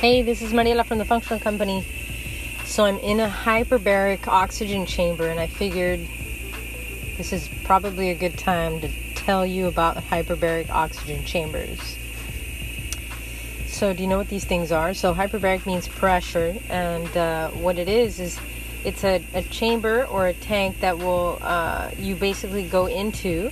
Hey, this is Mariela from the Functional Company. So I'm in a hyperbaric oxygen chamber, and I figured this is probably a good time to tell you about hyperbaric oxygen chambers. So, do you know what these things are? So, hyperbaric means pressure, and uh, what it is is it's a, a, chamber or a tank that will uh, you basically go into,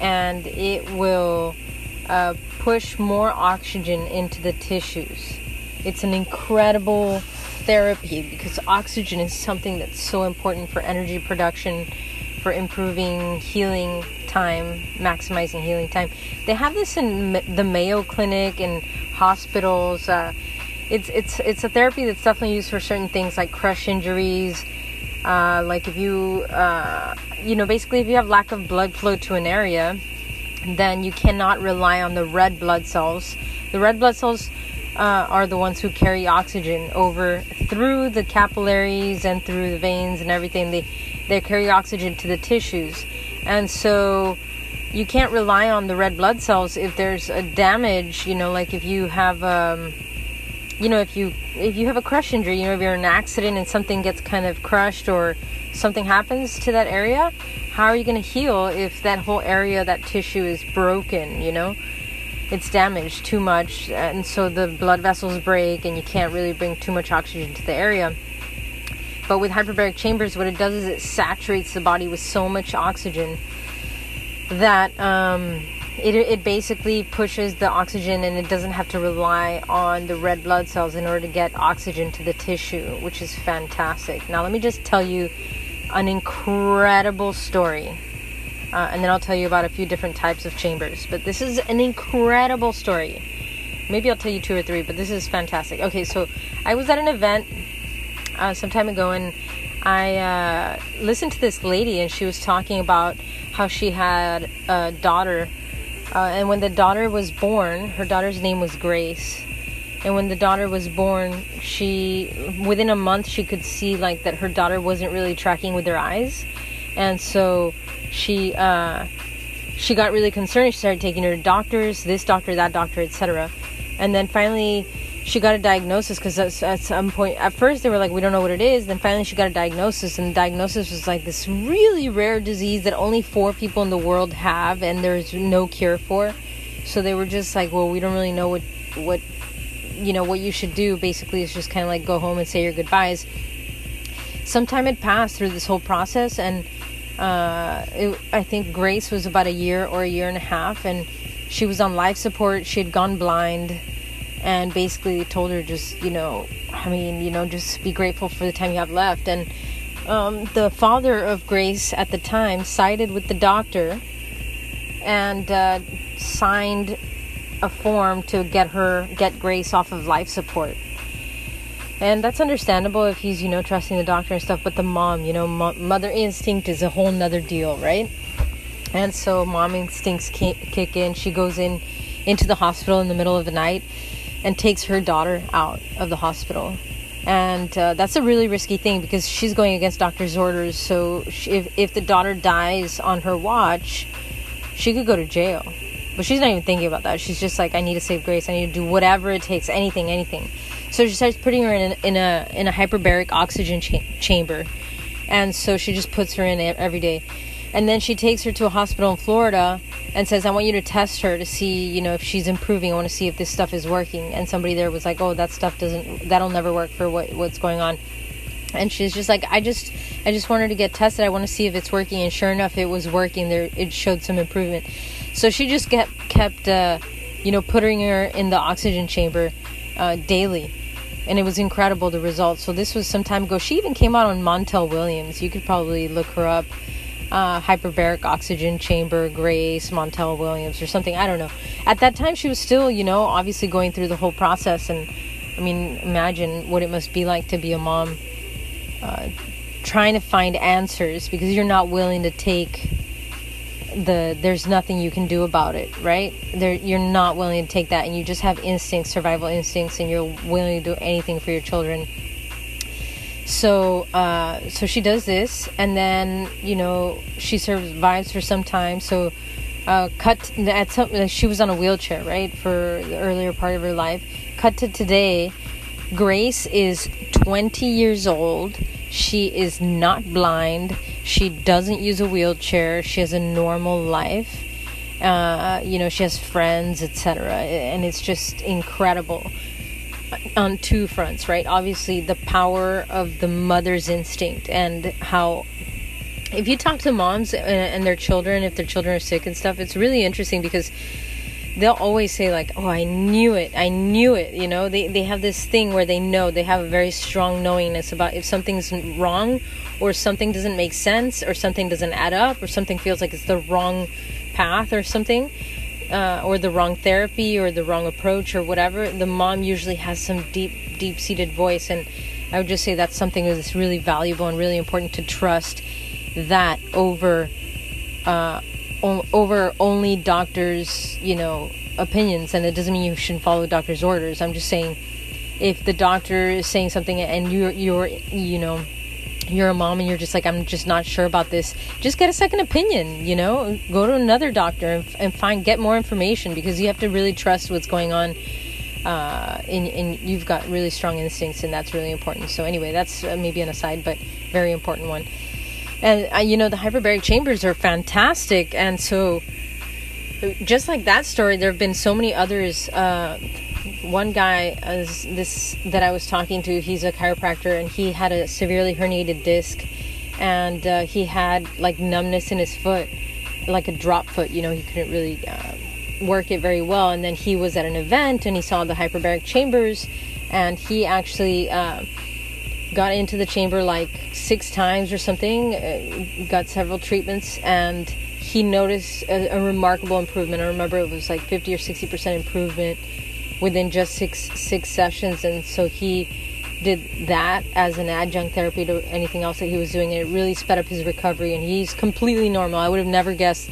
and it will uh, push more oxygen into the tissues. It's an incredible therapy because oxygen is something that's so important for energy production, for improving healing time, maximizing healing time. They have this in the Mayo Clinic and hospitals. Uh, it's it's it's a therapy that's definitely used for certain things like crush injuries. Uh, like if you uh, you know basically if you have lack of blood flow to an area, then you cannot rely on the red blood cells. The red blood cells uh, are the ones who carry oxygen over through the capillaries and through the veins and everything. They they carry oxygen to the tissues, and so you can't rely on the red blood cells if there's a damage. You know, like if you have um, you know if you if you have a crush injury, you know if you're in an accident and something gets kind of crushed or something happens to that area, how are you going to heal if that whole area, that tissue is broken? You know it's damaged too much, and so the blood vessels break, and you can't really bring too much oxygen to the area. But with hyperbaric chambers, what it does is it saturates the body with so much oxygen that um, it, it basically pushes the oxygen and it doesn't have to rely on the red blood cells in order to get oxygen to the tissue, which is fantastic. Now, let me just tell you an incredible story uh, and then I'll tell you about a few different types of chambers. But this is an incredible story. Maybe I'll tell you two or three, but this is fantastic. Okay, so I was at an event uh, some time ago, and I uh, listened to this lady, and she was talking about how she had a daughter. Uh, and when the daughter was born, her daughter's name was Grace. And when the daughter was born, she, within a month, she could see like that her daughter wasn't really tracking with her eyes. And so she uh, she got really concerned. She started taking her to doctors, this doctor, that doctor, etc. And then finally, she got a diagnosis because at some point, at first they were like, we don't know what it is. Then finally, she got a diagnosis, and the diagnosis was like this really rare disease that only four people in the world have, and there's no cure for. So they were just like, well, we don't really know what what you know what you should do. Basically, it's just kind of like go home and say your goodbyes. Some time had passed through this whole process, and uh, it, I think Grace was about a year or a year and a half, and she was on life support. She had gone blind, and basically told her just, you know, I mean, you know, just be grateful for the time you have left. And um, the father of Grace at the time sided with the doctor and uh, signed a form to get her get Grace off of life support and that's understandable if he's you know trusting the doctor and stuff but the mom you know mo- mother instinct is a whole nother deal right? And so mom instincts kick in. She goes in into the hospital in the middle of the night and takes her daughter out of the hospital. And uh, that's a really risky thing because she's going against doctor's orders. So she, if, if the daughter dies on her watch she could go to jail. But she's not even thinking about that. She's just like i need to save grace. I need to do whatever it takes. Anything anything so she starts putting her in, in a in a hyperbaric oxygen cha- chamber, and so she just puts her in it every day, and then she takes her to a hospital in Florida and says, "I want you to test her to see, you know, if she's improving. I want to see if this stuff is working." And somebody there was like, "Oh, that stuff doesn't. That'll never work for what what's going on." And she's just like, "I just, I just want her to get tested. I want to see if it's working." And sure enough, it was working. There, it showed some improvement. So she just kept kept, uh, you know, putting her in the oxygen chamber uh, daily and it was incredible the results. So this was some time ago. She even came out on Montel Williams. You could probably look her up. Uh, hyperbaric oxygen chamber, Grace Montel Williams, or something. I don't know. At that time, she was still, you know, obviously going through the whole process. And I mean, imagine what it must be like to be a mom, uh, trying to find answers because you're not willing to take the there's nothing you can do about it right? There you're not willing to take that and you just have instincts survival instincts and you're willing to do anything for your children. So uh, so she does this and then you know she survives for some time. So uh, cut at some she was on a wheelchair right for the earlier part of her life. Cut to today Grace is 20 years old. She is not blind. She doesn't use a wheelchair. She has a normal life. Uh, you know, she has friends, etc. And it's just incredible on two fronts, right? Obviously, the power of the mother's instinct and how if you talk to moms and their children, if their children are sick and stuff, it's really interesting because they'll always say like, "Oh, I knew it. I knew it." You know, they they have this thing where they know they have a very strong knowingness about if something's wrong or something doesn't make sense or something doesn't add up or something feels like it's the wrong path or something. Uh, or the wrong therapy or the wrong approach or whatever, the mom usually has some deep, deep seated voice. And I would just say that's something that's really valuable and really important to trust that over uh, over only doctors, you know, opinions. And it doesn't mean you shouldn't follow doctor's orders. I'm just saying, if the doctor is saying something and you're you're you know you're a mom and you're just like i'm just not sure about this just get a second opinion you know go to another doctor and, and find get more information because you have to really trust what's going on uh, and, and you've got really strong instincts and that's really important so anyway that's uh, maybe an aside but very important one and uh, you know the hyperbaric chambers are fantastic. And so just like that story there have been so many others. Uh, one guy uh, this that I was talking to he's a chiropractor and he had a severely herniated disc. And uh, he had like numbness in his foot like a drop foot you know he couldn't really uh, work it very well. And then he was at an event and he saw the hyperbaric chambers and he actually uh, got into the chamber like six times or something, uh, got several treatments, and he noticed a, a, remarkable improvement. I remember it was like 50 or 60 percent improvement within just six six sessions, and so he did that as an adjunct therapy to anything else that he was doing, and it really sped up his recovery. And he's completely normal. I would have never guessed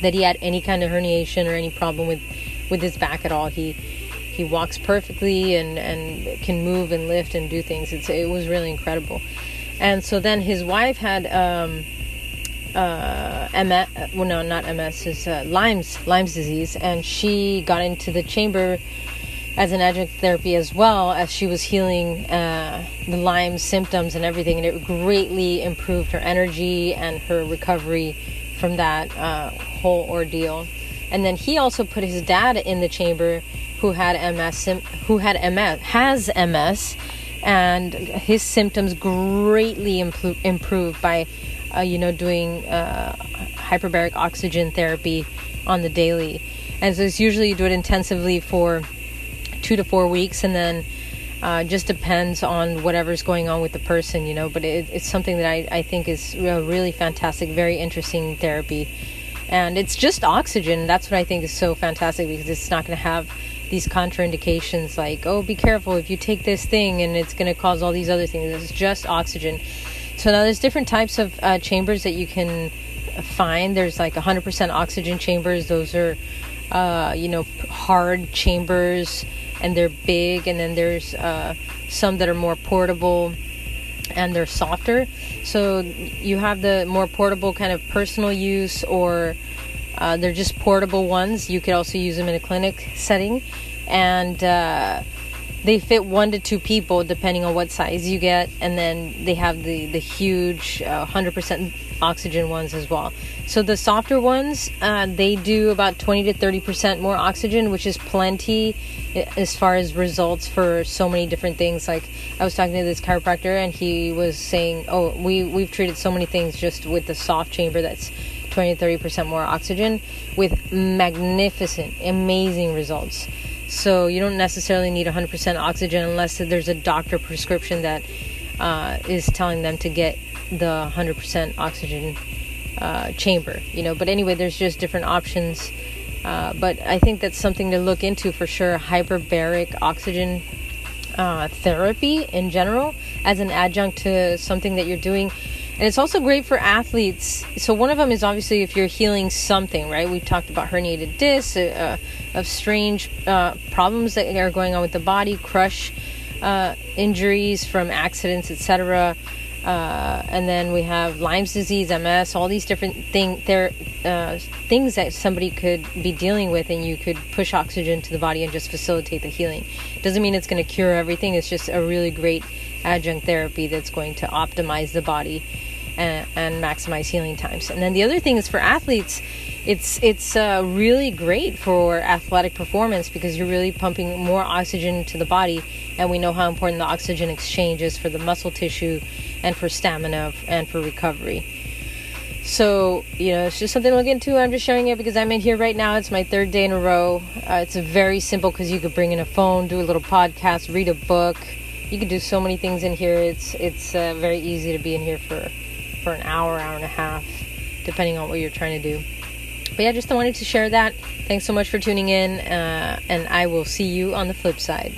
that he had any kind of herniation or any problem with with his back at all. He he walks perfectly and and can move and lift and do things. It's it was really incredible. And so then his wife had um, uh, MS. Well, no, not MS. Is uh, Lyme's Lyme's disease, and she got into the chamber as an adjunct therapy as well as she was healing uh, the Lyme symptoms and everything, and it greatly improved her energy and her recovery from that uh, whole ordeal. And then he also put his dad in the chamber who had MS, who had MS, has MS, and his symptoms greatly impro- improved by, uh, you know, doing uh, hyperbaric oxygen therapy on the daily. And so it's usually you do it intensively for two to four weeks, and then uh, just depends on whatever's going on with the person, you know. But it, it's something that I, I think is a really fantastic, very interesting therapy. And it's just oxygen. That's what I think is so fantastic because it's not going to have these contraindications like oh be careful if you take this thing and it's going to cause all these other things it's just oxygen. So now there's different types of uh, chambers that you can find. There's like 100% oxygen chambers. Those are uh, you know hard chambers and they're big and then there's uh, some that are more portable and they're softer. So you have the more portable kind of personal use or uh, they're just portable ones. You could also use them in a clinic setting, and uh, they fit one to two people depending on what size you get. And then they have the the huge uh, 100% oxygen ones as well. So the softer ones, uh, they do about 20 to 30% more oxygen, which is plenty as far as results for so many different things. Like I was talking to this chiropractor, and he was saying, "Oh, we we've treated so many things just with the soft chamber that's." 20 to 30% more oxygen with magnificent, amazing results. So you don't necessarily need 100% oxygen unless there's a doctor prescription that uh, is telling them to get the 100% oxygen uh, chamber, you know. But anyway, there's just different options. Uh, but I think that's something to look into for sure. Hyperbaric oxygen uh, therapy in general as an adjunct to something that you're doing and it's also great for athletes. So one of them is obviously if you're healing something, right? We've talked about herniated discs, uh, uh, of strange uh, problems that are going on with the body, crush uh, injuries from accidents, etc. Uh, and then we have Lyme's disease, MS, all these different thing there uh, things that somebody could be dealing with, and you could push oxygen to the body and just facilitate the healing. Doesn't mean it's going to cure everything. It's just a really great adjunct therapy that's going to optimize the body and, and maximize healing times. And then the other thing is for athletes, it's it's uh, really great for athletic performance because you're really pumping more oxygen to the body, and we know how important the oxygen exchange is for the muscle tissue and for stamina and for recovery. So, you know, it's just something to look into. I'm just showing it because I'm in here right now. It's my third day in a row. Uh, it's very simple because you could bring in a phone, do a little podcast, read a book. You could do so many things in here. It's it's uh, very easy to be in here for for an hour, hour and a half, depending on what you're trying to do. But yeah, just wanted to share that. Thanks so much for tuning in, uh, and I will see you on the flip side.